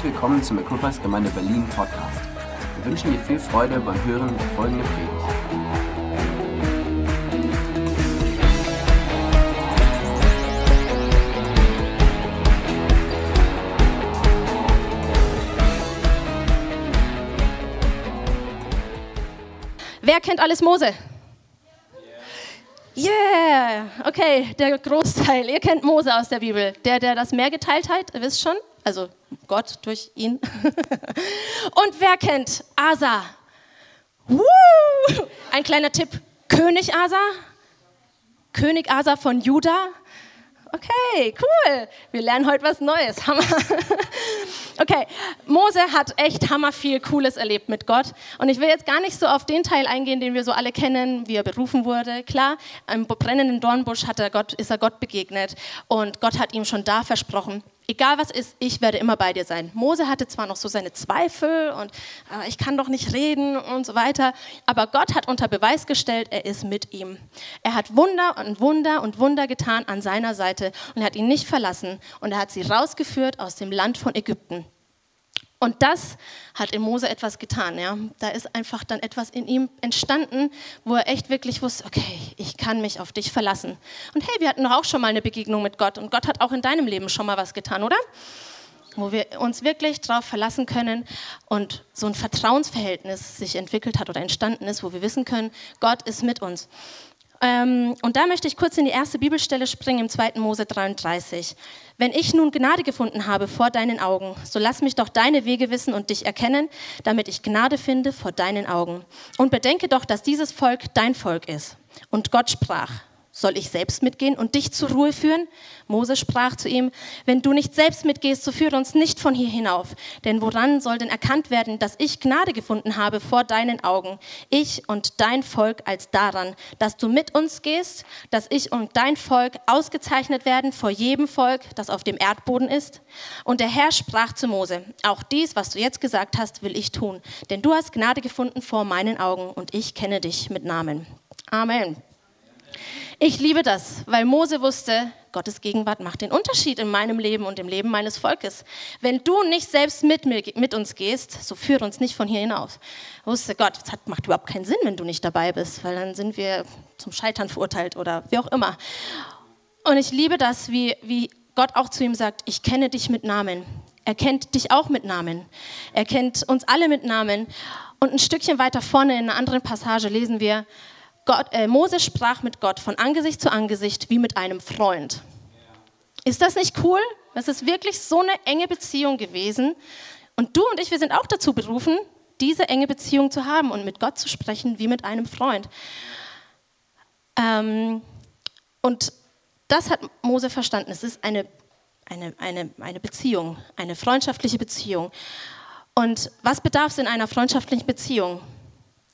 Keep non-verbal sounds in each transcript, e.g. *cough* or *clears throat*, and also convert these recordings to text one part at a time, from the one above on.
Herzlich willkommen zum Equippers Gemeinde Berlin Podcast. Wir wünschen dir viel Freude beim Hören der folgenden Predigt. Wer kennt alles Mose? Okay, der Großteil. Ihr kennt Mose aus der Bibel. Der, der das Meer geteilt hat, ihr wisst schon. Also Gott durch ihn. *laughs* Und wer kennt Asa? Woo! Ein kleiner Tipp. König Asa? König Asa von Juda? Okay, cool. Wir lernen heute was Neues. *laughs* Hammer. Okay, Mose hat echt hammer viel Cooles erlebt mit Gott. Und ich will jetzt gar nicht so auf den Teil eingehen, den wir so alle kennen, wie er berufen wurde. Klar, im brennenden Dornbusch hat er Gott, ist er Gott begegnet und Gott hat ihm schon da versprochen, egal was ist, ich werde immer bei dir sein. Mose hatte zwar noch so seine Zweifel und äh, ich kann doch nicht reden und so weiter, aber Gott hat unter Beweis gestellt, er ist mit ihm. Er hat Wunder und Wunder und Wunder getan an seiner Seite und er hat ihn nicht verlassen und er hat sie rausgeführt aus dem Land von Ägypten. Und das hat in Mose etwas getan. Ja? Da ist einfach dann etwas in ihm entstanden, wo er echt wirklich wusste, okay, ich kann mich auf dich verlassen. Und hey, wir hatten doch auch schon mal eine Begegnung mit Gott und Gott hat auch in deinem Leben schon mal was getan, oder? Wo wir uns wirklich darauf verlassen können und so ein Vertrauensverhältnis sich entwickelt hat oder entstanden ist, wo wir wissen können, Gott ist mit uns. Ähm, und da möchte ich kurz in die erste Bibelstelle springen, im 2. Mose 33. Wenn ich nun Gnade gefunden habe vor deinen Augen, so lass mich doch deine Wege wissen und dich erkennen, damit ich Gnade finde vor deinen Augen. Und bedenke doch, dass dieses Volk dein Volk ist. Und Gott sprach, soll ich selbst mitgehen und dich zur Ruhe führen? Mose sprach zu ihm, wenn du nicht selbst mitgehst, so führe uns nicht von hier hinauf. Denn woran soll denn erkannt werden, dass ich Gnade gefunden habe vor deinen Augen, ich und dein Volk als daran, dass du mit uns gehst, dass ich und dein Volk ausgezeichnet werden vor jedem Volk, das auf dem Erdboden ist? Und der Herr sprach zu Mose, auch dies, was du jetzt gesagt hast, will ich tun, denn du hast Gnade gefunden vor meinen Augen und ich kenne dich mit Namen. Amen. Ich liebe das, weil Mose wusste, Gottes Gegenwart macht den Unterschied in meinem Leben und im Leben meines Volkes. Wenn du nicht selbst mit, mit uns gehst, so führe uns nicht von hier hinaus. Ich wusste Gott, es macht überhaupt keinen Sinn, wenn du nicht dabei bist, weil dann sind wir zum Scheitern verurteilt oder wie auch immer. Und ich liebe das, wie, wie Gott auch zu ihm sagt, ich kenne dich mit Namen. Er kennt dich auch mit Namen. Er kennt uns alle mit Namen. Und ein Stückchen weiter vorne in einer anderen Passage lesen wir, Gott, äh, Mose sprach mit Gott von Angesicht zu Angesicht wie mit einem Freund. Ist das nicht cool? Das ist wirklich so eine enge Beziehung gewesen. Und du und ich, wir sind auch dazu berufen, diese enge Beziehung zu haben und mit Gott zu sprechen wie mit einem Freund. Ähm, und das hat Mose verstanden. Es ist eine, eine, eine, eine Beziehung, eine freundschaftliche Beziehung. Und was bedarf es in einer freundschaftlichen Beziehung?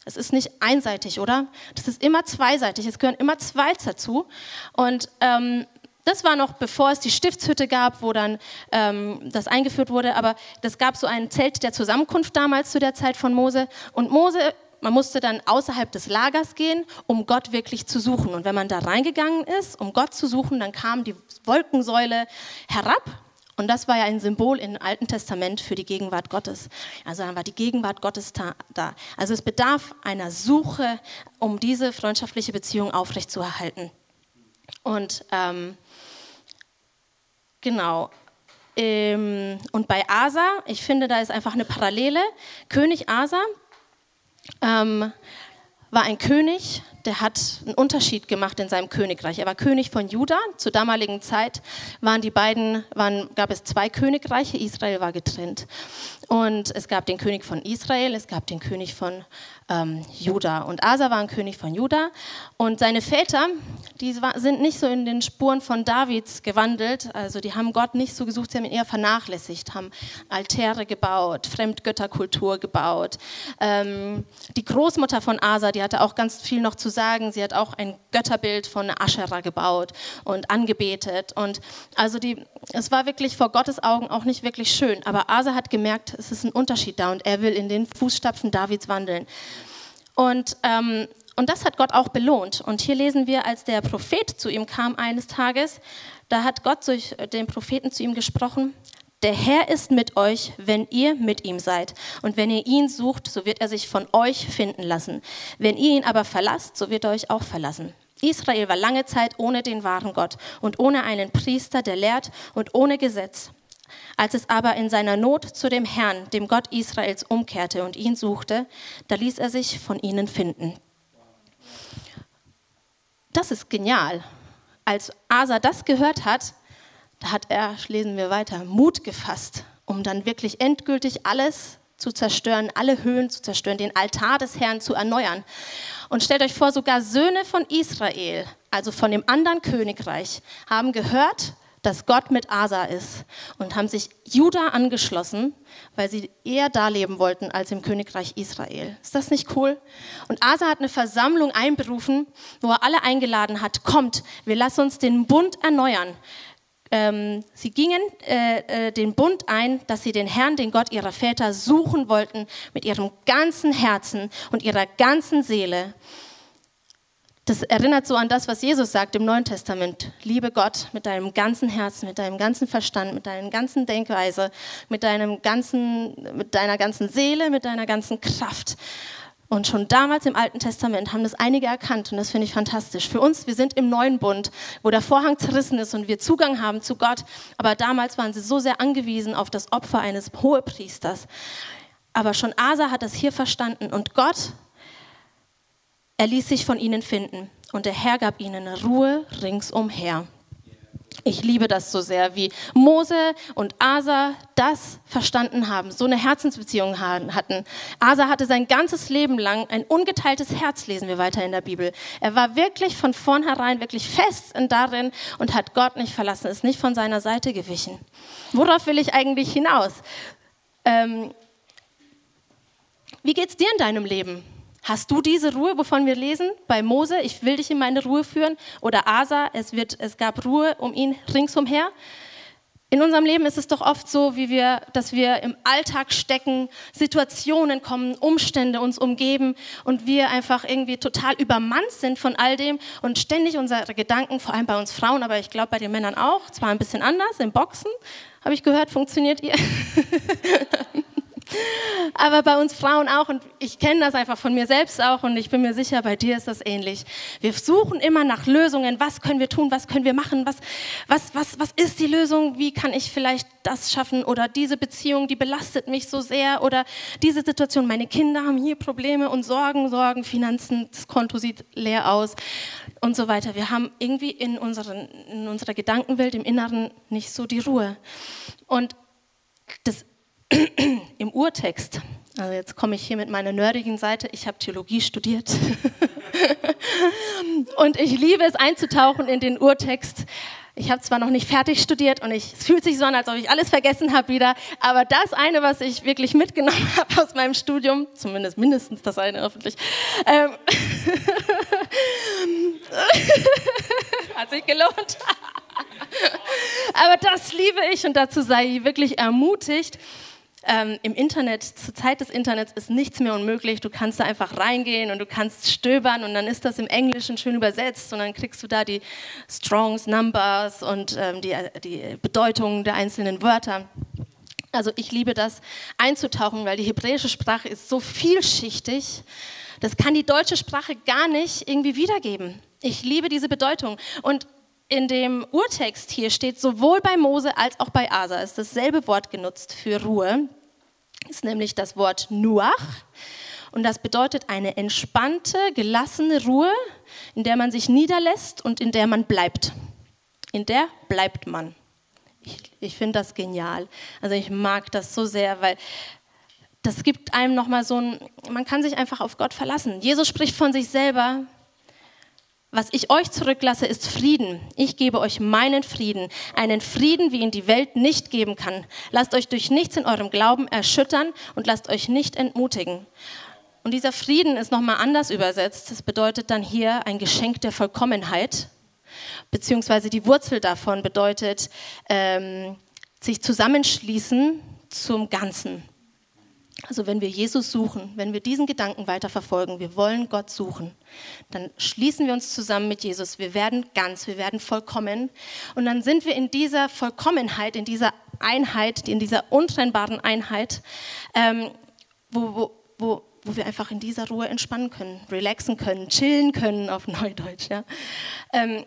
Es ist nicht einseitig, oder? Das ist immer zweiseitig. Es gehören immer zwei dazu. Und ähm, das war noch bevor es die Stiftshütte gab, wo dann ähm, das eingeführt wurde. Aber das gab so ein Zelt der Zusammenkunft damals zu der Zeit von Mose. Und Mose, man musste dann außerhalb des Lagers gehen, um Gott wirklich zu suchen. Und wenn man da reingegangen ist, um Gott zu suchen, dann kam die Wolkensäule herab und das war ja ein Symbol im Alten Testament für die Gegenwart Gottes. Also dann war die Gegenwart Gottes da. Also es bedarf einer Suche, um diese freundschaftliche Beziehung aufrechtzuerhalten. Und ähm, genau. Ähm, und bei Asa, ich finde, da ist einfach eine Parallele. König Asa ähm, war ein König, der hat einen Unterschied gemacht in seinem Königreich. Er war König von Juda. Zur damaligen Zeit waren die beiden, waren, gab es zwei Königreiche. Israel war getrennt. Und es gab den König von Israel, es gab den König von ähm, Juda. Und Asa war ein König von Juda. Und seine Väter, die war, sind nicht so in den Spuren von Davids gewandelt. Also die haben Gott nicht so gesucht, sie haben ihn eher vernachlässigt, haben Altäre gebaut, Fremdgötterkultur gebaut. Ähm, die Großmutter von Asa, die hatte auch ganz viel noch zu sagen. Sie hat auch ein Götterbild von Aschera gebaut und angebetet. Und also die, es war wirklich vor Gottes Augen auch nicht wirklich schön. Aber Asa hat gemerkt, es ist ein Unterschied da und er will in den Fußstapfen Davids wandeln. Und, ähm, und das hat Gott auch belohnt. Und hier lesen wir, als der Prophet zu ihm kam eines Tages, da hat Gott durch den Propheten zu ihm gesprochen, Der Herr ist mit euch, wenn ihr mit ihm seid. Und wenn ihr ihn sucht, so wird er sich von euch finden lassen. Wenn ihr ihn aber verlasst, so wird er euch auch verlassen. Israel war lange Zeit ohne den wahren Gott und ohne einen Priester, der lehrt und ohne Gesetz. Als es aber in seiner Not zu dem Herrn, dem Gott Israels, umkehrte und ihn suchte, da ließ er sich von ihnen finden. Das ist genial. Als Asa das gehört hat, da hat er, lesen wir weiter, Mut gefasst, um dann wirklich endgültig alles zu zerstören, alle Höhen zu zerstören, den Altar des Herrn zu erneuern. Und stellt euch vor, sogar Söhne von Israel, also von dem anderen Königreich, haben gehört, dass Gott mit Asa ist und haben sich Juda angeschlossen, weil sie eher da leben wollten als im Königreich Israel. Ist das nicht cool? Und Asa hat eine Versammlung einberufen, wo er alle eingeladen hat, kommt, wir lassen uns den Bund erneuern. Ähm, sie gingen äh, äh, den Bund ein, dass sie den Herrn, den Gott ihrer Väter, suchen wollten mit ihrem ganzen Herzen und ihrer ganzen Seele. Das erinnert so an das, was Jesus sagt im Neuen Testament. Liebe Gott mit deinem ganzen Herzen, mit deinem ganzen Verstand, mit deiner ganzen Denkweise, mit, deinem ganzen, mit deiner ganzen Seele, mit deiner ganzen Kraft. Und schon damals im Alten Testament haben das einige erkannt und das finde ich fantastisch. Für uns, wir sind im neuen Bund, wo der Vorhang zerrissen ist und wir Zugang haben zu Gott. Aber damals waren sie so sehr angewiesen auf das Opfer eines Hohepriesters. Aber schon Asa hat das hier verstanden und Gott er ließ sich von ihnen finden und der Herr gab ihnen Ruhe ringsumher. Ich liebe das so sehr, wie Mose und Asa das verstanden haben, so eine Herzensbeziehung hatten. Asa hatte sein ganzes Leben lang ein ungeteiltes Herz, lesen wir weiter in der Bibel. Er war wirklich von vornherein wirklich fest darin und hat Gott nicht verlassen, ist nicht von seiner Seite gewichen. Worauf will ich eigentlich hinaus? Ähm, wie geht's dir in deinem Leben? Hast du diese Ruhe, wovon wir lesen? Bei Mose, ich will dich in meine Ruhe führen. Oder Asa, es, wird, es gab Ruhe um ihn ringsumher. In unserem Leben ist es doch oft so, wie wir, dass wir im Alltag stecken, Situationen kommen, Umstände uns umgeben und wir einfach irgendwie total übermannt sind von all dem und ständig unsere Gedanken, vor allem bei uns Frauen, aber ich glaube bei den Männern auch, zwar ein bisschen anders, im Boxen, habe ich gehört, funktioniert ihr. *laughs* Aber bei uns Frauen auch, und ich kenne das einfach von mir selbst auch, und ich bin mir sicher, bei dir ist das ähnlich. Wir suchen immer nach Lösungen. Was können wir tun? Was können wir machen? Was, was, was, was ist die Lösung? Wie kann ich vielleicht das schaffen? Oder diese Beziehung, die belastet mich so sehr? Oder diese Situation, meine Kinder haben hier Probleme und Sorgen, Sorgen, Finanzen, das Konto sieht leer aus und so weiter. Wir haben irgendwie in, unseren, in unserer Gedankenwelt im Inneren nicht so die Ruhe. Und das *clears throat* im Urtext, also jetzt komme ich hier mit meiner nerdigen Seite, ich habe Theologie studiert *laughs* und ich liebe es einzutauchen in den Urtext. Ich habe zwar noch nicht fertig studiert und ich, es fühlt sich so an, als ob ich alles vergessen habe wieder, aber das eine, was ich wirklich mitgenommen *laughs* habe aus meinem Studium, zumindest mindestens das eine hoffentlich, ähm, *laughs* hat sich gelohnt. aber das liebe ich und dazu sei ich wirklich ermutigt. Ähm, Im Internet, zur Zeit des Internets ist nichts mehr unmöglich. Du kannst da einfach reingehen und du kannst stöbern und dann ist das im Englischen schön übersetzt und dann kriegst du da die Strongs, Numbers und ähm, die, die Bedeutungen der einzelnen Wörter. Also ich liebe das einzutauchen, weil die hebräische Sprache ist so vielschichtig. Das kann die deutsche Sprache gar nicht irgendwie wiedergeben. Ich liebe diese Bedeutung. Und in dem Urtext hier steht sowohl bei Mose als auch bei Asa ist dasselbe Wort genutzt für Ruhe ist nämlich das Wort Nuach. Und das bedeutet eine entspannte, gelassene Ruhe, in der man sich niederlässt und in der man bleibt. In der bleibt man. Ich, ich finde das genial. Also ich mag das so sehr, weil das gibt einem nochmal so ein, man kann sich einfach auf Gott verlassen. Jesus spricht von sich selber, was ich euch zurücklasse, ist Frieden. Ich gebe euch meinen Frieden. Einen Frieden, wie ihn die Welt nicht geben kann. Lasst euch durch nichts in eurem Glauben erschüttern und lasst euch nicht entmutigen. Und dieser Frieden ist nochmal anders übersetzt. Das bedeutet dann hier ein Geschenk der Vollkommenheit. Beziehungsweise die Wurzel davon bedeutet ähm, sich zusammenschließen zum Ganzen. Also wenn wir Jesus suchen, wenn wir diesen Gedanken weiterverfolgen, wir wollen Gott suchen, dann schließen wir uns zusammen mit Jesus. Wir werden ganz, wir werden vollkommen. Und dann sind wir in dieser Vollkommenheit, in dieser Einheit, in dieser untrennbaren Einheit, ähm, wo, wo, wo, wo wir einfach in dieser Ruhe entspannen können, relaxen können, chillen können auf *laughs* Neudeutsch. Ja. Ähm,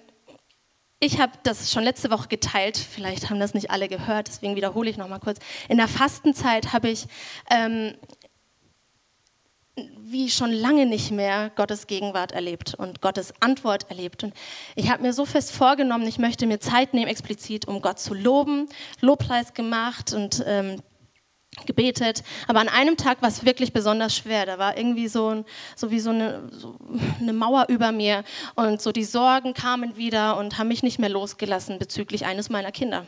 ich habe das schon letzte Woche geteilt, vielleicht haben das nicht alle gehört, deswegen wiederhole ich noch mal kurz. In der Fastenzeit habe ich ähm, wie schon lange nicht mehr Gottes Gegenwart erlebt und Gottes Antwort erlebt. Und ich habe mir so fest vorgenommen, ich möchte mir Zeit nehmen, explizit, um Gott zu loben, Lobpreis gemacht und ähm, gebetet, aber an einem Tag war es wirklich besonders schwer. Da war irgendwie so, ein, so wie so eine, so eine, Mauer über mir und so die Sorgen kamen wieder und haben mich nicht mehr losgelassen bezüglich eines meiner Kinder.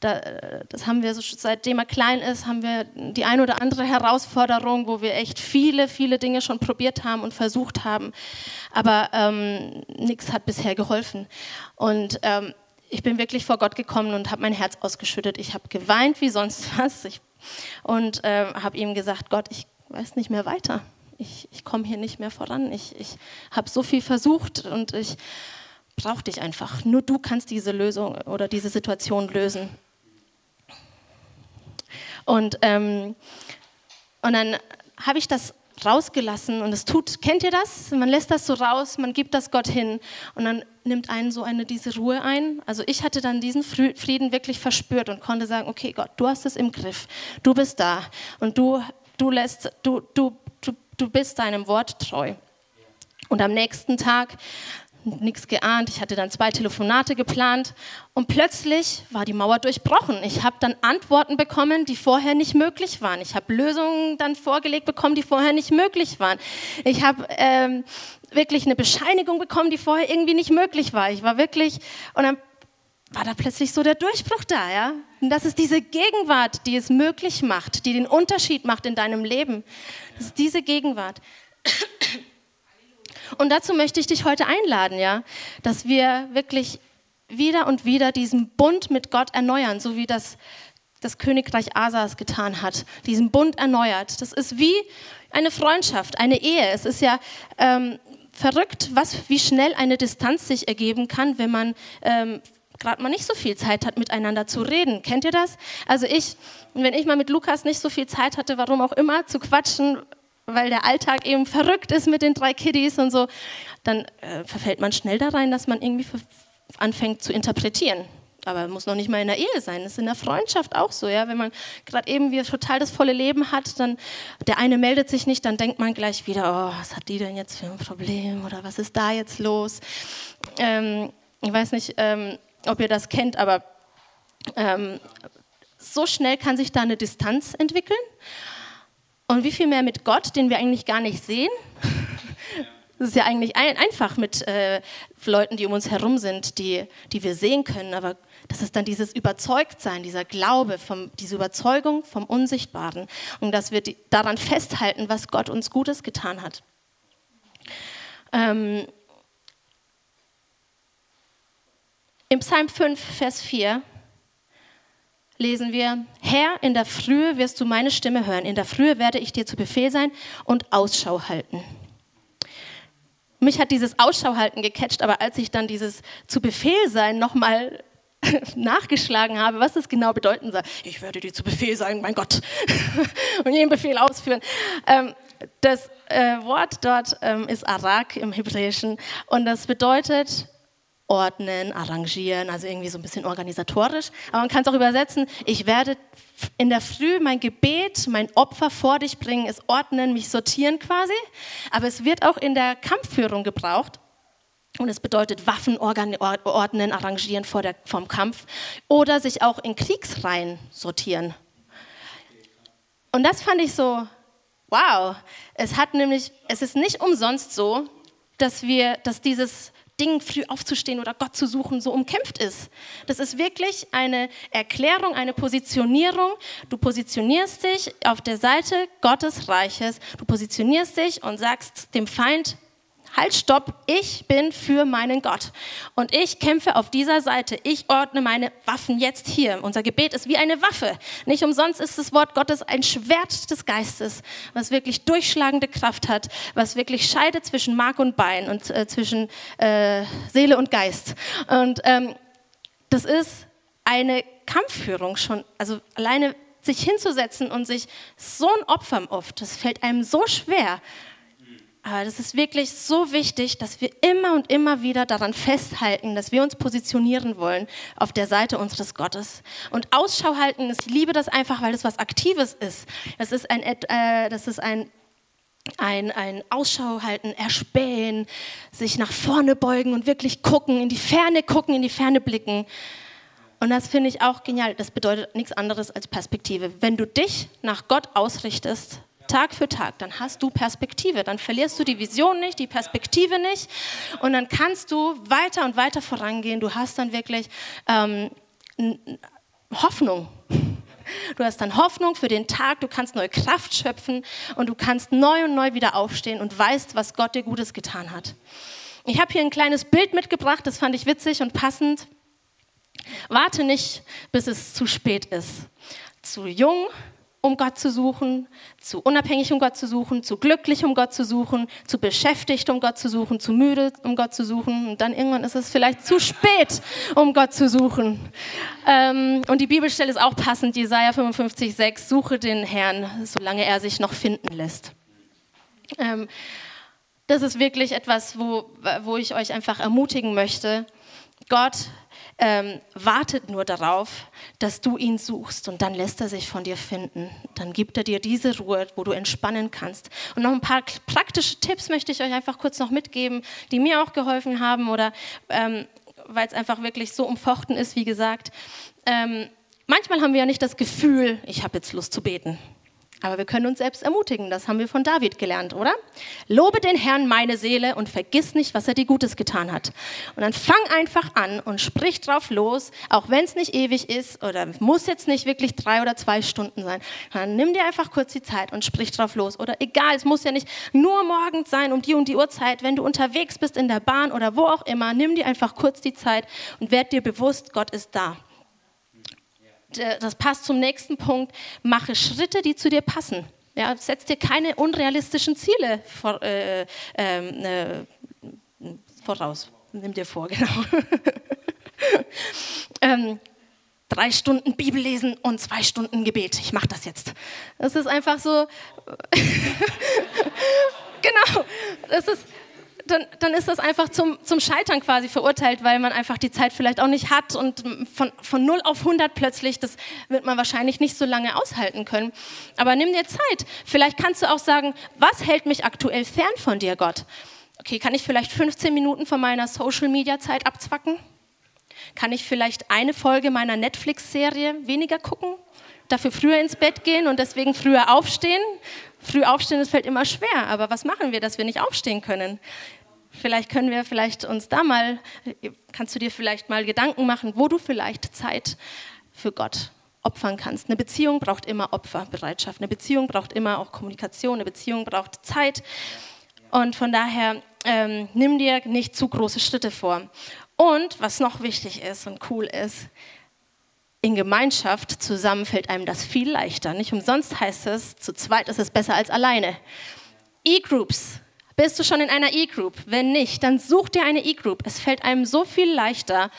Da, das haben wir so, seitdem er klein ist, haben wir die ein oder andere Herausforderung, wo wir echt viele, viele Dinge schon probiert haben und versucht haben, aber ähm, nichts hat bisher geholfen. Und ähm, ich bin wirklich vor Gott gekommen und habe mein Herz ausgeschüttet. Ich habe geweint wie sonst was. Ich und äh, habe ihm gesagt, Gott, ich weiß nicht mehr weiter. Ich, ich komme hier nicht mehr voran. Ich, ich habe so viel versucht und ich brauche dich einfach. Nur du kannst diese Lösung oder diese Situation lösen. Und, ähm, und dann habe ich das rausgelassen und es tut, kennt ihr das? Man lässt das so raus, man gibt das Gott hin und dann nimmt einen so eine diese Ruhe ein. Also ich hatte dann diesen Frieden wirklich verspürt und konnte sagen, okay Gott, du hast es im Griff, du bist da und du, du lässt, du, du, du, du bist deinem Wort treu. Und am nächsten Tag nichts geahnt. Ich hatte dann zwei Telefonate geplant und plötzlich war die Mauer durchbrochen. Ich habe dann Antworten bekommen, die vorher nicht möglich waren. Ich habe Lösungen dann vorgelegt bekommen, die vorher nicht möglich waren. Ich habe ähm, wirklich eine Bescheinigung bekommen, die vorher irgendwie nicht möglich war. Ich war wirklich und dann war da plötzlich so der Durchbruch da, ja? Und das ist diese Gegenwart, die es möglich macht, die den Unterschied macht in deinem Leben. Das ist diese Gegenwart. Und dazu möchte ich dich heute einladen, ja, dass wir wirklich wieder und wieder diesen Bund mit Gott erneuern, so wie das das Königreich Asas getan hat, diesen Bund erneuert. Das ist wie eine Freundschaft, eine Ehe. Es ist ja ähm, verrückt, was, wie schnell eine Distanz sich ergeben kann, wenn man ähm, gerade mal nicht so viel Zeit hat, miteinander zu reden. Kennt ihr das? Also ich, wenn ich mal mit Lukas nicht so viel Zeit hatte, warum auch immer, zu quatschen, weil der Alltag eben verrückt ist mit den drei Kiddies und so, dann äh, verfällt man schnell da rein, dass man irgendwie anfängt zu interpretieren. Aber muss noch nicht mal in der Ehe sein. Das ist in der Freundschaft auch so, ja. Wenn man gerade eben wie total das volle Leben hat, dann der eine meldet sich nicht, dann denkt man gleich wieder, oh, was hat die denn jetzt für ein Problem oder was ist da jetzt los? Ähm, ich weiß nicht, ähm, ob ihr das kennt, aber ähm, so schnell kann sich da eine Distanz entwickeln. Und wie viel mehr mit Gott, den wir eigentlich gar nicht sehen? *laughs* Das ist ja eigentlich ein, einfach mit äh, Leuten, die um uns herum sind, die, die wir sehen können. Aber das ist dann dieses Überzeugtsein, dieser Glaube, vom, diese Überzeugung vom Unsichtbaren. Und dass wir die, daran festhalten, was Gott uns Gutes getan hat. Ähm, Im Psalm 5, Vers 4 lesen wir, Herr, in der Frühe wirst du meine Stimme hören, in der Frühe werde ich dir zu Befehl sein und Ausschau halten. Mich hat dieses Ausschau halten gecatcht, aber als ich dann dieses zu Befehl sein nochmal *laughs* nachgeschlagen habe, was das genau bedeuten soll, ich werde dir zu Befehl sein, mein Gott, *laughs* und jeden Befehl ausführen. Ähm, das äh, Wort dort ähm, ist Arak im Hebräischen und das bedeutet ordnen, arrangieren, also irgendwie so ein bisschen organisatorisch. Aber man kann es auch übersetzen, ich werde in der Früh mein Gebet, mein Opfer vor dich bringen, es ordnen, mich sortieren quasi. Aber es wird auch in der Kampfführung gebraucht. Und es bedeutet Waffen ordnen, arrangieren vor der, vom Kampf oder sich auch in Kriegsreihen sortieren. Und das fand ich so, wow. Es hat nämlich, es ist nicht umsonst so, dass wir, dass dieses Dingen früh aufzustehen oder Gott zu suchen, so umkämpft ist. Das ist wirklich eine Erklärung, eine Positionierung. Du positionierst dich auf der Seite Gottes Reiches. Du positionierst dich und sagst dem Feind, halt, stopp, ich bin für meinen Gott. Und ich kämpfe auf dieser Seite. Ich ordne meine Waffen jetzt hier. Unser Gebet ist wie eine Waffe. Nicht umsonst ist das Wort Gottes ein Schwert des Geistes, was wirklich durchschlagende Kraft hat, was wirklich scheidet zwischen Mark und Bein und äh, zwischen äh, Seele und Geist. Und ähm, das ist eine Kampfführung schon, also alleine sich hinzusetzen und sich so ein Opfer oft, das fällt einem so schwer. Aber das ist wirklich so wichtig, dass wir immer und immer wieder daran festhalten, dass wir uns positionieren wollen auf der Seite unseres Gottes. Und Ausschau halten, ich liebe das einfach, weil es was Aktives ist. Das ist ein, äh, das ist ein ein, ein Ausschau halten, erspähen, sich nach vorne beugen und wirklich gucken, in die Ferne gucken, in die Ferne blicken. Und das finde ich auch genial. Das bedeutet nichts anderes als Perspektive. Wenn du dich nach Gott ausrichtest, Tag für Tag, dann hast du Perspektive. Dann verlierst du die Vision nicht, die Perspektive nicht. Und dann kannst du weiter und weiter vorangehen. Du hast dann wirklich ähm, Hoffnung. Du hast dann Hoffnung für den Tag, du kannst neue Kraft schöpfen und du kannst neu und neu wieder aufstehen und weißt, was Gott dir Gutes getan hat. Ich habe hier ein kleines Bild mitgebracht, das fand ich witzig und passend. Warte nicht, bis es zu spät ist. Zu jung, um Gott zu suchen, zu unabhängig, um Gott zu suchen, zu glücklich, um Gott zu suchen, zu beschäftigt, um Gott zu suchen, zu müde, um Gott zu suchen. Und dann irgendwann ist es vielleicht zu spät, um Gott zu suchen. Ähm, und die Bibelstelle ist auch passend, Jesaja 55, 6, suche den Herrn, solange er sich noch finden lässt. Ähm, das ist wirklich etwas, wo, wo ich euch einfach ermutigen möchte. Gott ähm, wartet nur darauf, dass du ihn suchst und dann lässt er sich von dir finden. Dann gibt er dir diese Ruhe, wo du entspannen kannst. Und noch ein paar praktische Tipps möchte ich euch einfach kurz noch mitgeben, die mir auch geholfen haben oder ähm, weil es einfach wirklich so umfochten ist, wie gesagt. Ähm, manchmal haben wir ja nicht das Gefühl, ich habe jetzt Lust zu beten. Aber wir können uns selbst ermutigen, das haben wir von David gelernt, oder? Lobe den Herrn meine Seele und vergiss nicht, was er dir Gutes getan hat. Und dann fang einfach an und sprich drauf los, auch wenn es nicht ewig ist oder muss jetzt nicht wirklich drei oder zwei Stunden sein. Dann nimm dir einfach kurz die Zeit und sprich drauf los. Oder egal, es muss ja nicht nur morgens sein, um die und die Uhrzeit. Wenn du unterwegs bist in der Bahn oder wo auch immer, nimm dir einfach kurz die Zeit und werd dir bewusst, Gott ist da. Äh, das passt zum nächsten Punkt, mache Schritte, die zu dir passen. Ja, setz dir keine unrealistischen Ziele vor, äh, ähm, äh, voraus. Nimm dir vor, *laughs* genau. ähm, drei Stunden Bibel lesen und zwei Stunden Gebet. Ich mache das jetzt. Das ist einfach so. *laughs* genau. Das ist dann, dann ist das einfach zum, zum Scheitern quasi verurteilt, weil man einfach die Zeit vielleicht auch nicht hat und von, von 0 auf 100 plötzlich, das wird man wahrscheinlich nicht so lange aushalten können. Aber nimm dir Zeit. Vielleicht kannst du auch sagen, was hält mich aktuell fern von dir, Gott? Okay, kann ich vielleicht 15 Minuten von meiner Social-Media-Zeit abzwacken? Kann ich vielleicht eine Folge meiner Netflix-Serie weniger gucken? Dafür früher ins Bett gehen und deswegen früher aufstehen? Früh aufstehen, das fällt immer schwer, aber was machen wir, dass wir nicht aufstehen können? Vielleicht können wir vielleicht uns da mal, kannst du dir vielleicht mal Gedanken machen, wo du vielleicht Zeit für Gott opfern kannst. Eine Beziehung braucht immer Opferbereitschaft. Eine Beziehung braucht immer auch Kommunikation. Eine Beziehung braucht Zeit. Und von daher ähm, nimm dir nicht zu große Schritte vor. Und was noch wichtig ist und cool ist, in Gemeinschaft zusammen fällt einem das viel leichter. Nicht umsonst heißt es, zu zweit ist es besser als alleine. E-Groups bist du schon in einer E-Group? Wenn nicht, dann such dir eine E-Group. Es fällt einem so viel leichter,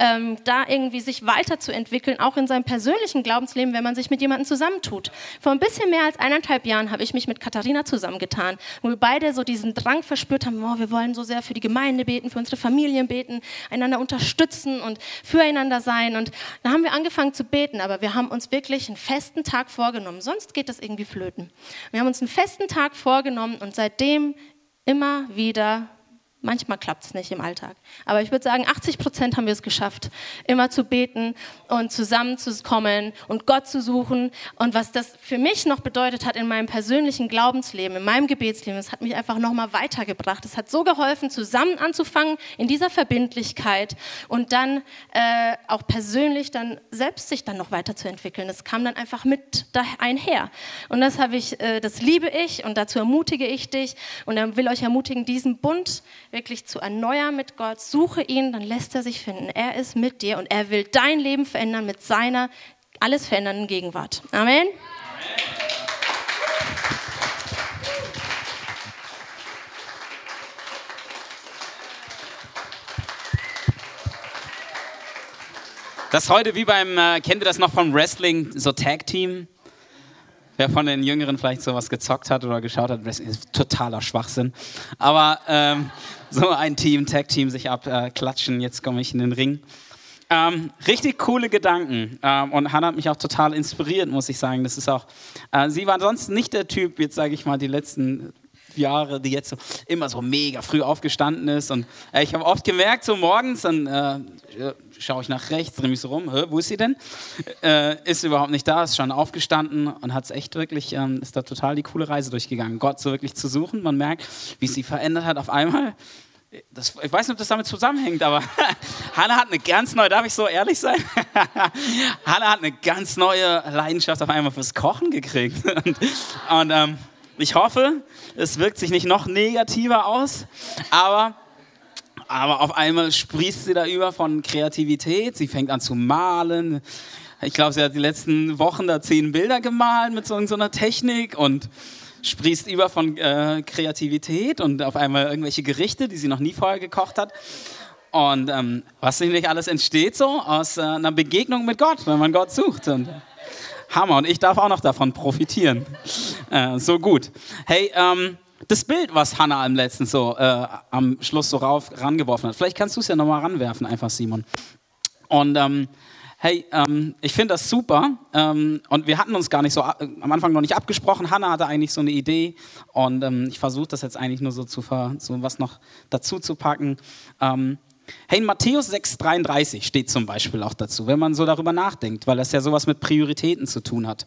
ähm, da irgendwie sich weiterzuentwickeln, auch in seinem persönlichen Glaubensleben, wenn man sich mit jemandem zusammentut. Vor ein bisschen mehr als eineinhalb Jahren habe ich mich mit Katharina zusammengetan, wo wir beide so diesen Drang verspürt haben, oh, wir wollen so sehr für die Gemeinde beten, für unsere Familien beten, einander unterstützen und füreinander sein. Und da haben wir angefangen zu beten, aber wir haben uns wirklich einen festen Tag vorgenommen. Sonst geht das irgendwie flöten. Wir haben uns einen festen Tag vorgenommen und seitdem immer wieder Manchmal klappt es nicht im Alltag. Aber ich würde sagen, 80 Prozent haben wir es geschafft, immer zu beten und zusammenzukommen und Gott zu suchen. Und was das für mich noch bedeutet hat in meinem persönlichen Glaubensleben, in meinem Gebetsleben, das hat mich einfach nochmal weitergebracht. Es hat so geholfen, zusammen anzufangen in dieser Verbindlichkeit und dann äh, auch persönlich dann selbst sich dann noch weiterzuentwickeln. Das kam dann einfach mit einher. Und das habe ich, äh, das liebe ich und dazu ermutige ich dich und dann will euch ermutigen, diesen Bund wirklich zu erneuern mit Gott. Suche ihn, dann lässt er sich finden. Er ist mit dir und er will dein Leben verändern mit seiner alles verändernden Gegenwart. Amen. Amen. Das heute wie beim, äh, kennt ihr das noch vom Wrestling, so Tag Team? Wer von den Jüngeren vielleicht sowas gezockt hat oder geschaut hat, Wrestling ist totaler Schwachsinn. Aber ähm, so ein Team, Tag Team sich abklatschen, äh, jetzt komme ich in den Ring. Ähm, richtig coole Gedanken. Ähm, und Hannah hat mich auch total inspiriert, muss ich sagen. Das ist auch, äh, sie war sonst nicht der Typ, jetzt sage ich mal, die letzten Jahre, die jetzt so, immer so mega früh aufgestanden ist. Und äh, ich habe oft gemerkt, so morgens, dann äh, schaue ich nach rechts, drehe mich so rum, wo ist sie denn? Äh, ist überhaupt nicht da, ist schon aufgestanden und hat es echt wirklich, ähm, ist da total die coole Reise durchgegangen, Gott so wirklich zu suchen. Man merkt, wie es sie verändert hat auf einmal das, ich weiß nicht, ob das damit zusammenhängt, aber *laughs* Hanna hat eine ganz neue, darf ich so ehrlich sein? *laughs* Hanna hat eine ganz neue Leidenschaft auf einmal fürs Kochen gekriegt. *laughs* Und, und ähm, ich hoffe, es wirkt sich nicht noch negativer aus, aber, aber auf einmal sprießt sie da über von Kreativität. Sie fängt an zu malen. Ich glaube, sie hat die letzten Wochen da zehn Bilder gemalt mit so, so einer Technik und sprießt über von äh, Kreativität und auf einmal irgendwelche Gerichte, die sie noch nie vorher gekocht hat. Und ähm, was nicht alles entsteht so aus äh, einer Begegnung mit Gott, wenn man Gott sucht. Und Hammer. Und ich darf auch noch davon profitieren. Äh, so gut. Hey, ähm, das Bild, was Hannah am letzten so äh, am Schluss so rauf rangeworfen hat, vielleicht kannst du es ja nochmal ranwerfen, einfach Simon. Und ähm, hey, ähm, ich finde das super. Ähm, und wir hatten uns gar nicht so äh, am Anfang noch nicht abgesprochen. Hanna hatte eigentlich so eine Idee und ähm, ich versuche das jetzt eigentlich nur so zu so was noch dazu zu packen. Ähm, hey, in Matthäus 6,33 steht zum Beispiel auch dazu, wenn man so darüber nachdenkt, weil das ja sowas mit Prioritäten zu tun hat.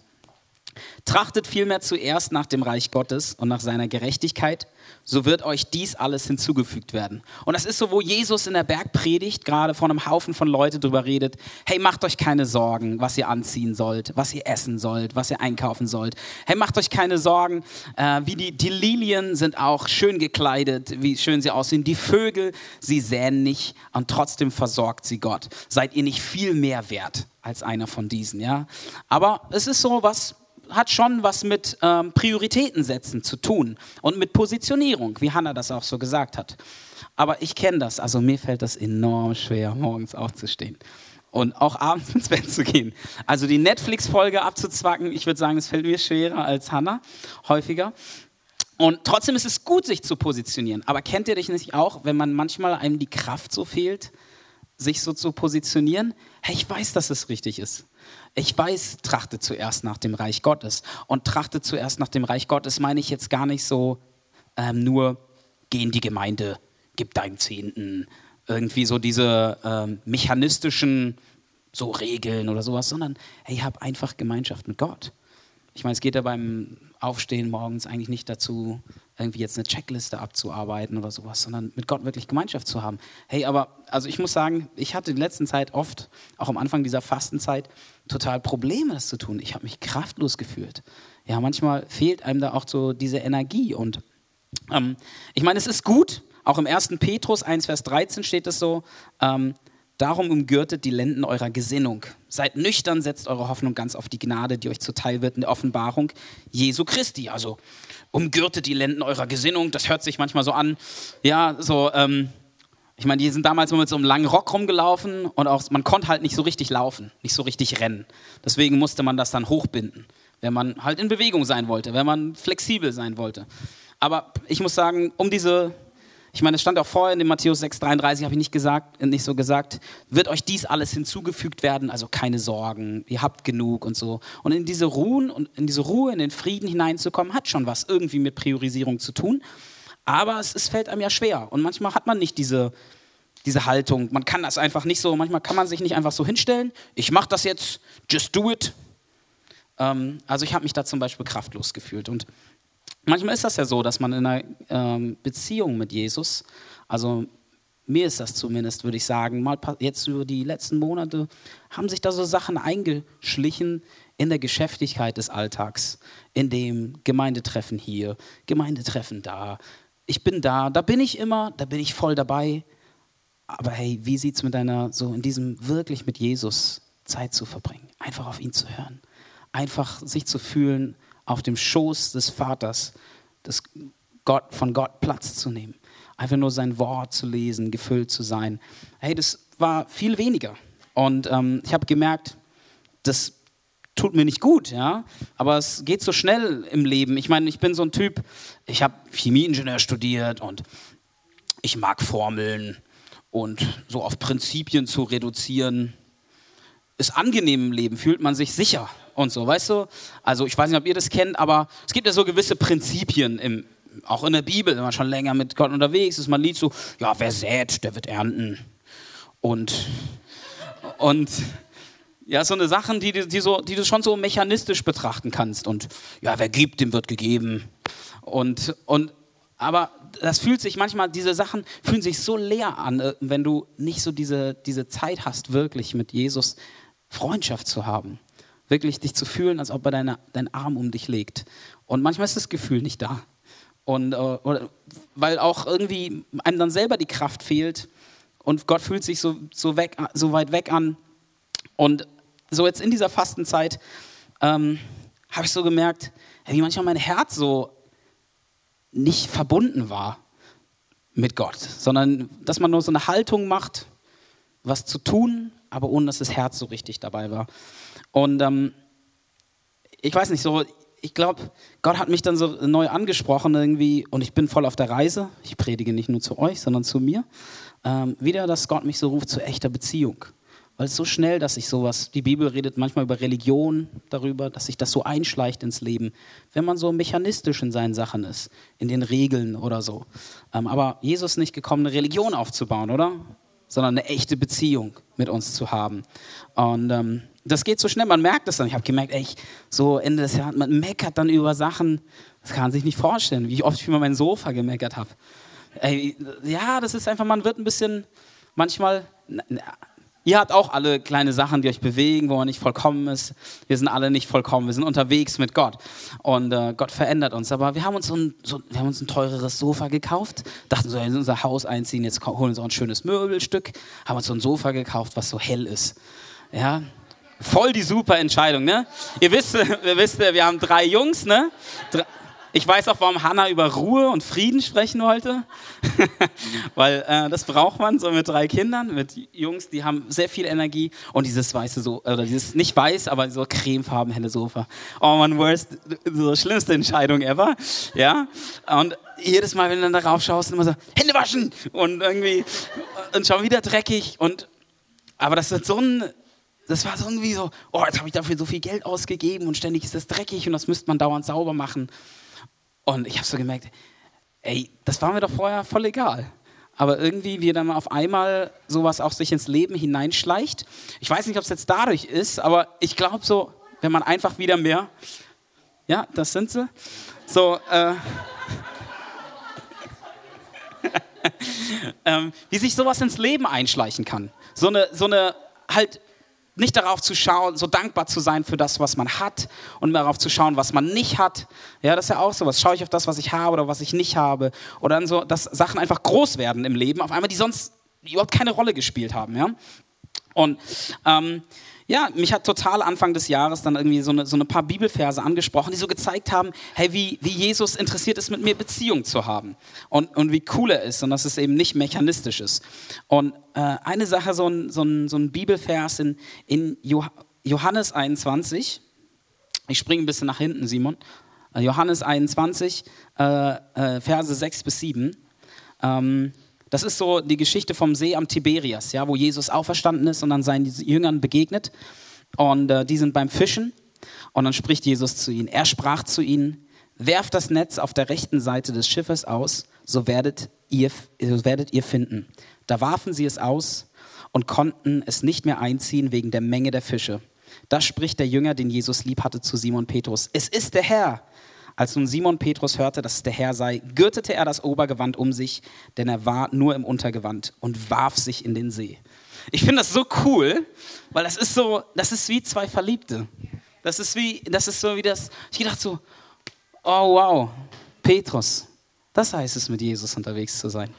Trachtet vielmehr zuerst nach dem Reich Gottes und nach seiner Gerechtigkeit, so wird euch dies alles hinzugefügt werden. Und das ist so, wo Jesus in der Bergpredigt gerade vor einem Haufen von Leuten drüber redet, hey, macht euch keine Sorgen, was ihr anziehen sollt, was ihr essen sollt, was ihr einkaufen sollt. Hey, macht euch keine Sorgen, äh, wie die, die Lilien sind auch schön gekleidet, wie schön sie aussehen. Die Vögel, sie säen nicht und trotzdem versorgt sie Gott. Seid ihr nicht viel mehr wert als einer von diesen, ja? Aber es ist so was, hat schon was mit ähm, Prioritäten setzen zu tun und mit Positionierung, wie Hannah das auch so gesagt hat. Aber ich kenne das, also mir fällt das enorm schwer, morgens aufzustehen und auch abends ins Bett zu gehen. Also die Netflix-Folge abzuzwacken, ich würde sagen, es fällt mir schwerer als Hannah, häufiger. Und trotzdem ist es gut, sich zu positionieren. Aber kennt ihr dich nicht auch, wenn man manchmal einem die Kraft so fehlt, sich so zu positionieren? Hey, ich weiß, dass es richtig ist. Ich weiß, trachte zuerst nach dem Reich Gottes. Und trachte zuerst nach dem Reich Gottes meine ich jetzt gar nicht so ähm, nur, geh in die Gemeinde, gib deinen Zehnten, irgendwie so diese ähm, mechanistischen so Regeln oder sowas, sondern hey, hab einfach Gemeinschaft mit Gott. Ich meine, es geht ja beim Aufstehen morgens eigentlich nicht dazu, irgendwie jetzt eine Checkliste abzuarbeiten oder sowas, sondern mit Gott wirklich Gemeinschaft zu haben. Hey, aber also ich muss sagen, ich hatte in letzter Zeit oft, auch am Anfang dieser Fastenzeit, total Probleme, das zu tun. Ich habe mich kraftlos gefühlt. Ja, manchmal fehlt einem da auch so diese Energie. Und ähm, ich meine, es ist gut, auch im 1. Petrus 1, Vers 13 steht es so, ähm, Darum umgürtet die Lenden eurer Gesinnung. Seid nüchtern, setzt eure Hoffnung ganz auf die Gnade, die euch zuteil wird in der Offenbarung Jesu Christi. Also umgürtet die Lenden eurer Gesinnung. Das hört sich manchmal so an, ja, so, ähm, ich meine, die sind damals immer mit so einem langen Rock rumgelaufen und auch, man konnte halt nicht so richtig laufen, nicht so richtig rennen. Deswegen musste man das dann hochbinden, wenn man halt in Bewegung sein wollte, wenn man flexibel sein wollte. Aber ich muss sagen, um diese ich meine, es stand auch vorher in dem Matthäus 6,33, habe ich nicht, gesagt, nicht so gesagt, wird euch dies alles hinzugefügt werden, also keine Sorgen, ihr habt genug und so. Und in diese Ruhe und in diese Ruhe, in den Frieden hineinzukommen, hat schon was irgendwie mit Priorisierung zu tun. Aber es, es fällt einem ja schwer. Und manchmal hat man nicht diese, diese Haltung. Man kann das einfach nicht so, manchmal kann man sich nicht einfach so hinstellen, ich mache das jetzt, just do it. Ähm, also ich habe mich da zum Beispiel kraftlos gefühlt. Und Manchmal ist das ja so, dass man in einer ähm, Beziehung mit Jesus, also mir ist das zumindest, würde ich sagen, mal jetzt über die letzten Monate haben sich da so Sachen eingeschlichen in der Geschäftigkeit des Alltags, in dem Gemeindetreffen hier, Gemeindetreffen da. Ich bin da, da bin ich immer, da bin ich voll dabei. Aber hey, wie sieht es mit deiner, so in diesem wirklich mit Jesus Zeit zu verbringen? Einfach auf ihn zu hören. Einfach sich zu fühlen, auf dem Schoß des Vaters, des Gott, von Gott Platz zu nehmen. Einfach nur sein Wort zu lesen, gefüllt zu sein. Hey, das war viel weniger. Und ähm, ich habe gemerkt, das tut mir nicht gut, ja, aber es geht so schnell im Leben. Ich meine, ich bin so ein Typ, ich habe Chemieingenieur studiert und ich mag Formeln und so auf Prinzipien zu reduzieren ist angenehm im Leben, fühlt man sich sicher und so, weißt du? Also ich weiß nicht, ob ihr das kennt, aber es gibt ja so gewisse Prinzipien im, auch in der Bibel, wenn man schon länger mit Gott unterwegs ist, man liest so, ja, wer sät, der wird ernten. Und, und ja, so eine Sachen, die, die, so, die du schon so mechanistisch betrachten kannst. Und ja, wer gibt, dem wird gegeben. Und, und, aber das fühlt sich manchmal, diese Sachen fühlen sich so leer an, äh, wenn du nicht so diese, diese Zeit hast, wirklich mit Jesus Freundschaft zu haben. Wirklich dich zu fühlen, als ob er deine, deinen Arm um dich legt. Und manchmal ist das Gefühl nicht da. Und, äh, oder, weil auch irgendwie einem dann selber die Kraft fehlt und Gott fühlt sich so, so, weg, so weit weg an. Und so jetzt in dieser Fastenzeit ähm, habe ich so gemerkt, wie manchmal mein Herz so nicht verbunden war mit Gott, sondern dass man nur so eine Haltung macht, was zu tun, aber ohne dass das Herz so richtig dabei war. Und ähm, ich weiß nicht, so, ich glaube, Gott hat mich dann so neu angesprochen irgendwie und ich bin voll auf der Reise. Ich predige nicht nur zu euch, sondern zu mir. Ähm, wieder, dass Gott mich so ruft zu echter Beziehung. Weil es so schnell, dass ich sowas, die Bibel redet manchmal über Religion, darüber, dass sich das so einschleicht ins Leben, wenn man so mechanistisch in seinen Sachen ist, in den Regeln oder so. Ähm, aber Jesus ist nicht gekommen, eine Religion aufzubauen, oder? Sondern eine echte Beziehung mit uns zu haben. Und ähm, das geht so schnell, man merkt es dann. Ich habe gemerkt, ey, so Ende des Jahres, man meckert dann über Sachen, das kann man sich nicht vorstellen, wie oft ich über mein Sofa gemeckert habe. ja, das ist einfach, man wird ein bisschen manchmal Ihr habt auch alle kleine Sachen, die euch bewegen, wo man nicht vollkommen ist. Wir sind alle nicht vollkommen. Wir sind unterwegs mit Gott. Und äh, Gott verändert uns. Aber wir haben uns ein, so, wir haben uns ein teureres Sofa gekauft. Dachten so, in unser Haus einziehen, jetzt holen wir uns auch ein schönes Möbelstück. Haben uns so ein Sofa gekauft, was so hell ist. Ja, voll die super Entscheidung, ne? Ihr wisst, *laughs* ihr wisst, wir haben drei Jungs, ne? Drei, ich weiß auch, warum Hannah über Ruhe und Frieden sprechen wollte. *laughs* Weil äh, das braucht man so mit drei Kindern, mit Jungs, die haben sehr viel Energie und dieses weiße so oder dieses nicht weiß, aber so cremefarben helle Sofa. Oh man, worst, so schlimmste Entscheidung ever. Ja? Und jedes Mal, wenn du dann darauf schaust, immer so Hände waschen und irgendwie und schon wieder dreckig und aber das wird so ein das war so irgendwie so, oh, jetzt habe ich dafür so viel Geld ausgegeben und ständig ist das dreckig und das müsste man dauernd sauber machen. Und ich habe so gemerkt, ey, das war mir doch vorher voll egal. Aber irgendwie, wie dann auf einmal sowas auch sich ins Leben hineinschleicht. Ich weiß nicht, ob es jetzt dadurch ist, aber ich glaube so, wenn man einfach wieder mehr, ja, das sind sie, so, äh, *laughs* ähm, wie sich sowas ins Leben einschleichen kann. So eine, so eine halt nicht darauf zu schauen, so dankbar zu sein für das, was man hat und darauf zu schauen, was man nicht hat. Ja, das ist ja auch sowas. Schaue ich auf das, was ich habe oder was ich nicht habe. Oder dann so, dass Sachen einfach groß werden im Leben, auf einmal, die sonst überhaupt keine Rolle gespielt haben. Ja? Und ähm, ja, mich hat total Anfang des Jahres dann irgendwie so eine, so eine paar Bibelverse angesprochen, die so gezeigt haben, hey, wie, wie Jesus interessiert ist, mit mir Beziehung zu haben und, und wie cool er ist und dass es eben nicht mechanistisch ist. Und äh, eine Sache, so ein, so ein, so ein Bibelvers in, in Johannes 21, ich springe ein bisschen nach hinten, Simon, äh, Johannes 21, äh, äh, Verse 6 bis 7. Ähm, das ist so die Geschichte vom See am Tiberias, ja, wo Jesus auferstanden ist und dann seinen Jüngern begegnet. Und äh, die sind beim Fischen. Und dann spricht Jesus zu ihnen. Er sprach zu ihnen, werft das Netz auf der rechten Seite des Schiffes aus, so werdet ihr, so werdet ihr finden. Da warfen sie es aus und konnten es nicht mehr einziehen wegen der Menge der Fische. Da spricht der Jünger, den Jesus lieb hatte, zu Simon Petrus. Es ist der Herr. Als nun Simon Petrus hörte, dass es der Herr sei, gürtete er das Obergewand um sich, denn er war nur im Untergewand und warf sich in den See. Ich finde das so cool, weil das ist so, das ist wie zwei Verliebte. Das ist wie, das ist so wie das. Ich dachte so, oh wow, Petrus, das heißt es, mit Jesus unterwegs zu sein.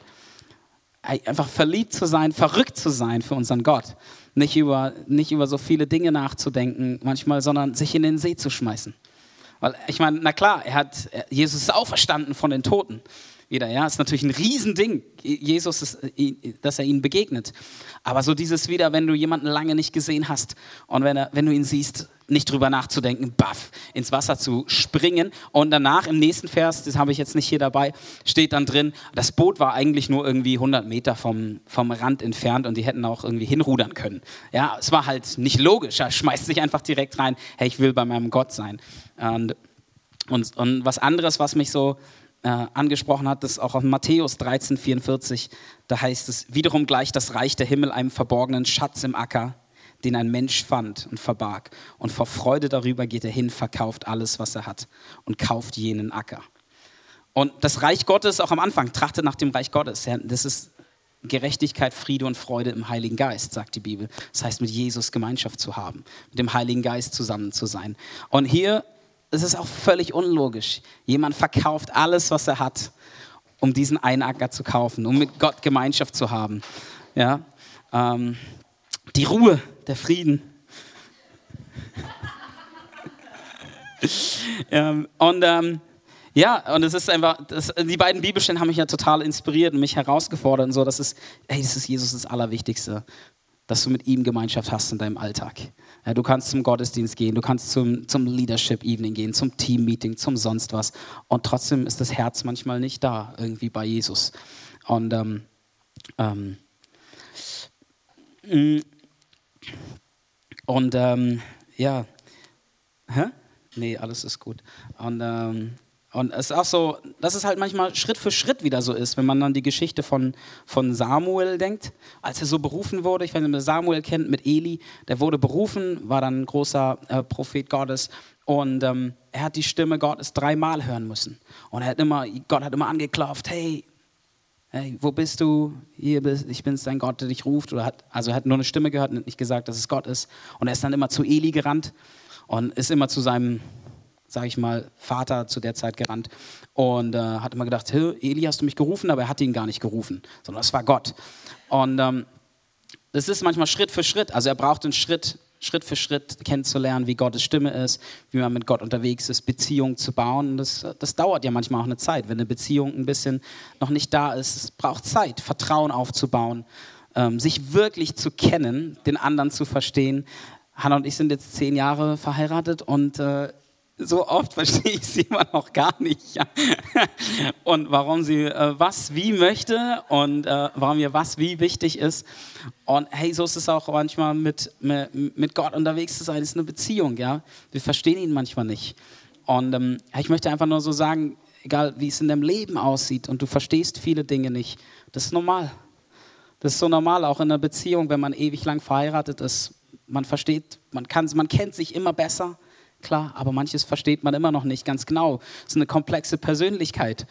Einfach verliebt zu sein, verrückt zu sein für unseren Gott. Nicht über, nicht über so viele Dinge nachzudenken manchmal, sondern sich in den See zu schmeißen. Weil ich meine, na klar, er hat, Jesus ist auferstanden von den Toten. Wieder. Ja, ist natürlich ein Riesending, Jesus, ist, äh, dass er ihnen begegnet. Aber so dieses wieder, wenn du jemanden lange nicht gesehen hast und wenn, er, wenn du ihn siehst, nicht drüber nachzudenken, baff, ins Wasser zu springen. Und danach im nächsten Vers, das habe ich jetzt nicht hier dabei, steht dann drin, das Boot war eigentlich nur irgendwie 100 Meter vom, vom Rand entfernt und die hätten auch irgendwie hinrudern können. Ja, es war halt nicht logisch. Er schmeißt sich einfach direkt rein, hey, ich will bei meinem Gott sein. Und, und, und was anderes, was mich so äh, angesprochen hat, das auch auf Matthäus 13, 44, da heißt es, wiederum gleich das Reich der Himmel einem verborgenen Schatz im Acker, den ein Mensch fand und verbarg. Und vor Freude darüber geht er hin, verkauft alles, was er hat und kauft jenen Acker. Und das Reich Gottes, auch am Anfang, trachtet nach dem Reich Gottes. Das ist Gerechtigkeit, Friede und Freude im Heiligen Geist, sagt die Bibel. Das heißt, mit Jesus Gemeinschaft zu haben, mit dem Heiligen Geist zusammen zu sein. Und hier es ist auch völlig unlogisch. Jemand verkauft alles, was er hat, um diesen einen Acker zu kaufen, um mit Gott Gemeinschaft zu haben. Ja? Ähm, die Ruhe, der Frieden. *laughs* ähm, und ähm, ja, und es ist einfach, das, die beiden Bibelstellen haben mich ja total inspiriert und mich herausgefordert und so. Das ist, hey, das ist Jesus das Allerwichtigste, dass du mit ihm Gemeinschaft hast in deinem Alltag. Ja, du kannst zum Gottesdienst gehen, du kannst zum, zum Leadership Evening gehen, zum Team-Meeting, zum sonst was. Und trotzdem ist das Herz manchmal nicht da, irgendwie bei Jesus. Und ähm, ähm, mm, und ähm, ja, hä? Nee, alles ist gut. Und ähm, und es ist auch so, dass es halt manchmal Schritt für Schritt wieder so ist, wenn man dann die Geschichte von, von Samuel denkt, als er so berufen wurde. Ich weiß nicht, ob ihr Samuel kennt mit Eli, der wurde berufen, war dann ein großer äh, Prophet Gottes und ähm, er hat die Stimme Gottes dreimal hören müssen. Und er hat immer, Gott hat immer angeklopft, hey, hey, wo bist du? Hier bist, ich bin dein Gott, der dich ruft. Oder hat, also er hat nur eine Stimme gehört und nicht gesagt, dass es Gott ist. Und er ist dann immer zu Eli gerannt und ist immer zu seinem sage ich mal, Vater zu der Zeit gerannt und äh, hat immer gedacht, Eli, hast du mich gerufen? Aber er hat ihn gar nicht gerufen, sondern es war Gott. Und ähm, das ist manchmal Schritt für Schritt. Also er braucht einen Schritt, Schritt für Schritt kennenzulernen, wie Gottes Stimme ist, wie man mit Gott unterwegs ist, Beziehungen zu bauen. Das, das dauert ja manchmal auch eine Zeit. Wenn eine Beziehung ein bisschen noch nicht da ist, es braucht Zeit, Vertrauen aufzubauen, ähm, sich wirklich zu kennen, den anderen zu verstehen. Hannah und ich sind jetzt zehn Jahre verheiratet und äh, so oft verstehe ich sie immer noch gar nicht. Ja. Und warum sie äh, was wie möchte und äh, warum ihr was wie wichtig ist. Und hey, so ist es auch manchmal mit, mit, Gott unterwegs zu sein. Es ist eine Beziehung, ja. Wir verstehen ihn manchmal nicht. Und ähm, ich möchte einfach nur so sagen, egal wie es in deinem Leben aussieht und du verstehst viele Dinge nicht, das ist normal. Das ist so normal, auch in einer Beziehung, wenn man ewig lang verheiratet ist. Man versteht, man, kann, man kennt sich immer besser klar, aber manches versteht man immer noch nicht ganz genau. Es ist eine komplexe Persönlichkeit.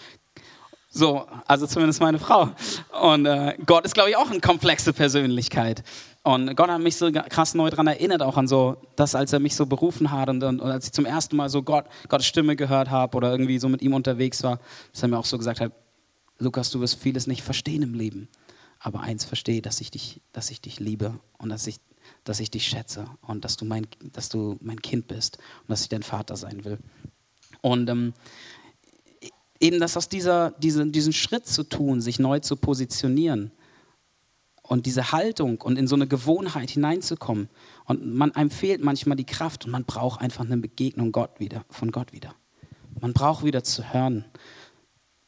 So, also zumindest meine Frau. Und äh, Gott ist, glaube ich, auch eine komplexe Persönlichkeit. Und Gott hat mich so krass neu daran erinnert, auch an so, das, als er mich so berufen hat und, und, und als ich zum ersten Mal so Gott, Gottes Stimme gehört habe oder irgendwie so mit ihm unterwegs war, dass er mir auch so gesagt hat, Lukas, du wirst vieles nicht verstehen im Leben, aber eins verstehe, dass ich dich, dass ich dich liebe und dass ich dass ich dich schätze und dass du mein, dass du mein Kind bist und dass ich dein Vater sein will. Und ähm, eben das aus dieser, diese, diesen Schritt zu tun, sich neu zu positionieren und diese Haltung und in so eine Gewohnheit hineinzukommen. Und man, einem fehlt manchmal die Kraft und man braucht einfach eine Begegnung Gott wieder, von Gott wieder. Man braucht wieder zu hören,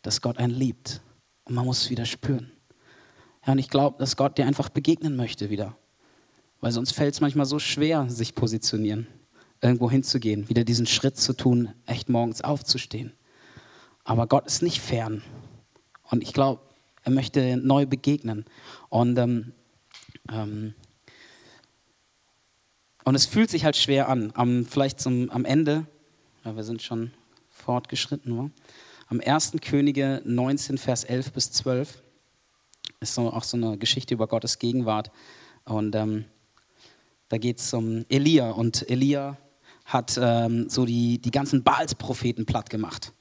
dass Gott einen liebt. Und man muss es wieder spüren. Ja, und ich glaube, dass Gott dir einfach begegnen möchte wieder. Weil sonst fällt es manchmal so schwer, sich positionieren, irgendwo hinzugehen, wieder diesen Schritt zu tun, echt morgens aufzustehen. Aber Gott ist nicht fern. Und ich glaube, er möchte neu begegnen. Und, ähm, ähm, und es fühlt sich halt schwer an. Am, vielleicht zum, am Ende, ja, wir sind schon fortgeschritten, wa? am 1. Könige 19, Vers 11 bis 12 ist so, auch so eine Geschichte über Gottes Gegenwart. Und ähm, da geht es um Elia und Elia hat ähm, so die, die ganzen Baals-Propheten platt gemacht.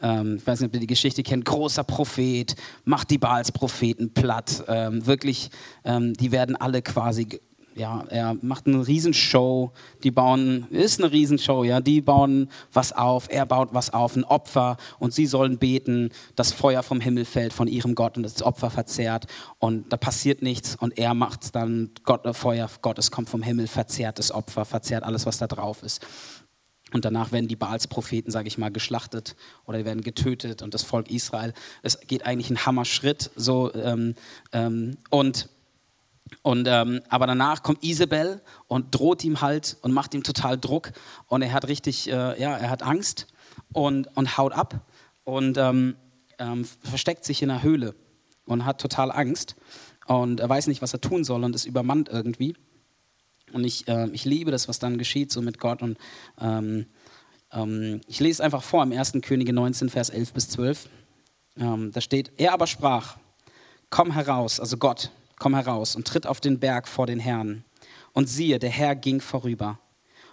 Ähm, ich weiß nicht, ob ihr die Geschichte kennt. Großer Prophet, macht die Baals-Propheten platt. Ähm, wirklich, ähm, die werden alle quasi ja, er macht eine Riesenshow. Die bauen, ist eine Riesenshow, ja. Die bauen was auf, er baut was auf, ein Opfer und sie sollen beten, dass Feuer vom Himmel fällt von ihrem Gott und das Opfer verzehrt und da passiert nichts und er macht dann Gott, äh, Feuer Gottes kommt vom Himmel, verzehrt das Opfer, verzehrt alles, was da drauf ist. Und danach werden die Baalspropheten, sage ich mal, geschlachtet oder werden getötet und das Volk Israel. Es geht eigentlich ein Hammerschritt. So, ähm, ähm, und und, ähm, aber danach kommt Isabel und droht ihm halt und macht ihm total Druck. Und er hat richtig, äh, ja, er hat Angst und, und haut ab und ähm, ähm, versteckt sich in einer Höhle und hat total Angst. Und er weiß nicht, was er tun soll und ist übermannt irgendwie. Und ich, äh, ich liebe das, was dann geschieht, so mit Gott. Und ähm, ähm, ich lese einfach vor im 1. Könige 19, Vers 11 bis 12. Ähm, da steht, er aber sprach, komm heraus, also Gott, komm heraus und tritt auf den Berg vor den Herrn. Und siehe, der Herr ging vorüber.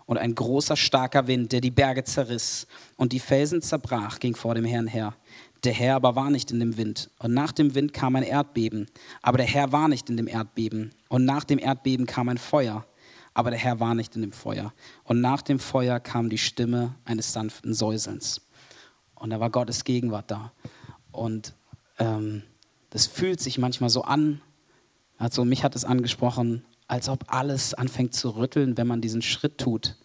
Und ein großer, starker Wind, der die Berge zerriss und die Felsen zerbrach, ging vor dem Herrn her. Der Herr aber war nicht in dem Wind. Und nach dem Wind kam ein Erdbeben. Aber der Herr war nicht in dem Erdbeben. Und nach dem Erdbeben kam ein Feuer. Aber der Herr war nicht in dem Feuer. Und nach dem Feuer kam die Stimme eines sanften Säuselns. Und da war Gottes Gegenwart da. Und ähm, das fühlt sich manchmal so an, also mich hat es angesprochen, als ob alles anfängt zu rütteln, wenn man diesen Schritt tut,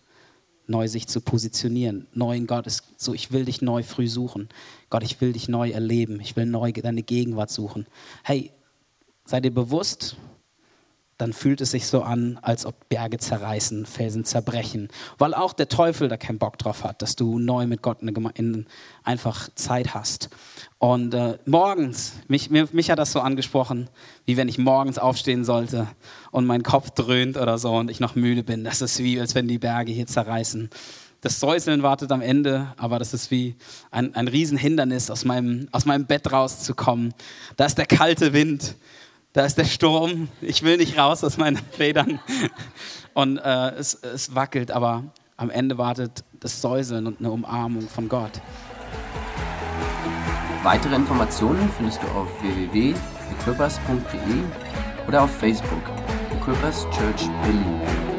neu sich zu positionieren. Neu in Gott ist so, ich will dich neu früh suchen. Gott, ich will dich neu erleben. Ich will neu deine Gegenwart suchen. Hey, sei dir bewusst, dann fühlt es sich so an, als ob Berge zerreißen, Felsen zerbrechen, weil auch der Teufel da keinen Bock drauf hat, dass du neu mit Gott in, einfach Zeit hast. Und äh, morgens, mich, mich, mich hat das so angesprochen, wie wenn ich morgens aufstehen sollte und mein Kopf dröhnt oder so und ich noch müde bin. Das ist wie, als wenn die Berge hier zerreißen. Das Säuseln wartet am Ende, aber das ist wie ein, ein Riesenhindernis, aus meinem, aus meinem Bett rauszukommen. Da ist der kalte Wind da ist der Sturm, ich will nicht raus aus meinen Federn. Und äh, es, es wackelt, aber am Ende wartet das Säuseln und eine Umarmung von Gott. Weitere Informationen findest du auf www.equippers.de oder auf Facebook Equippers Church Berlin.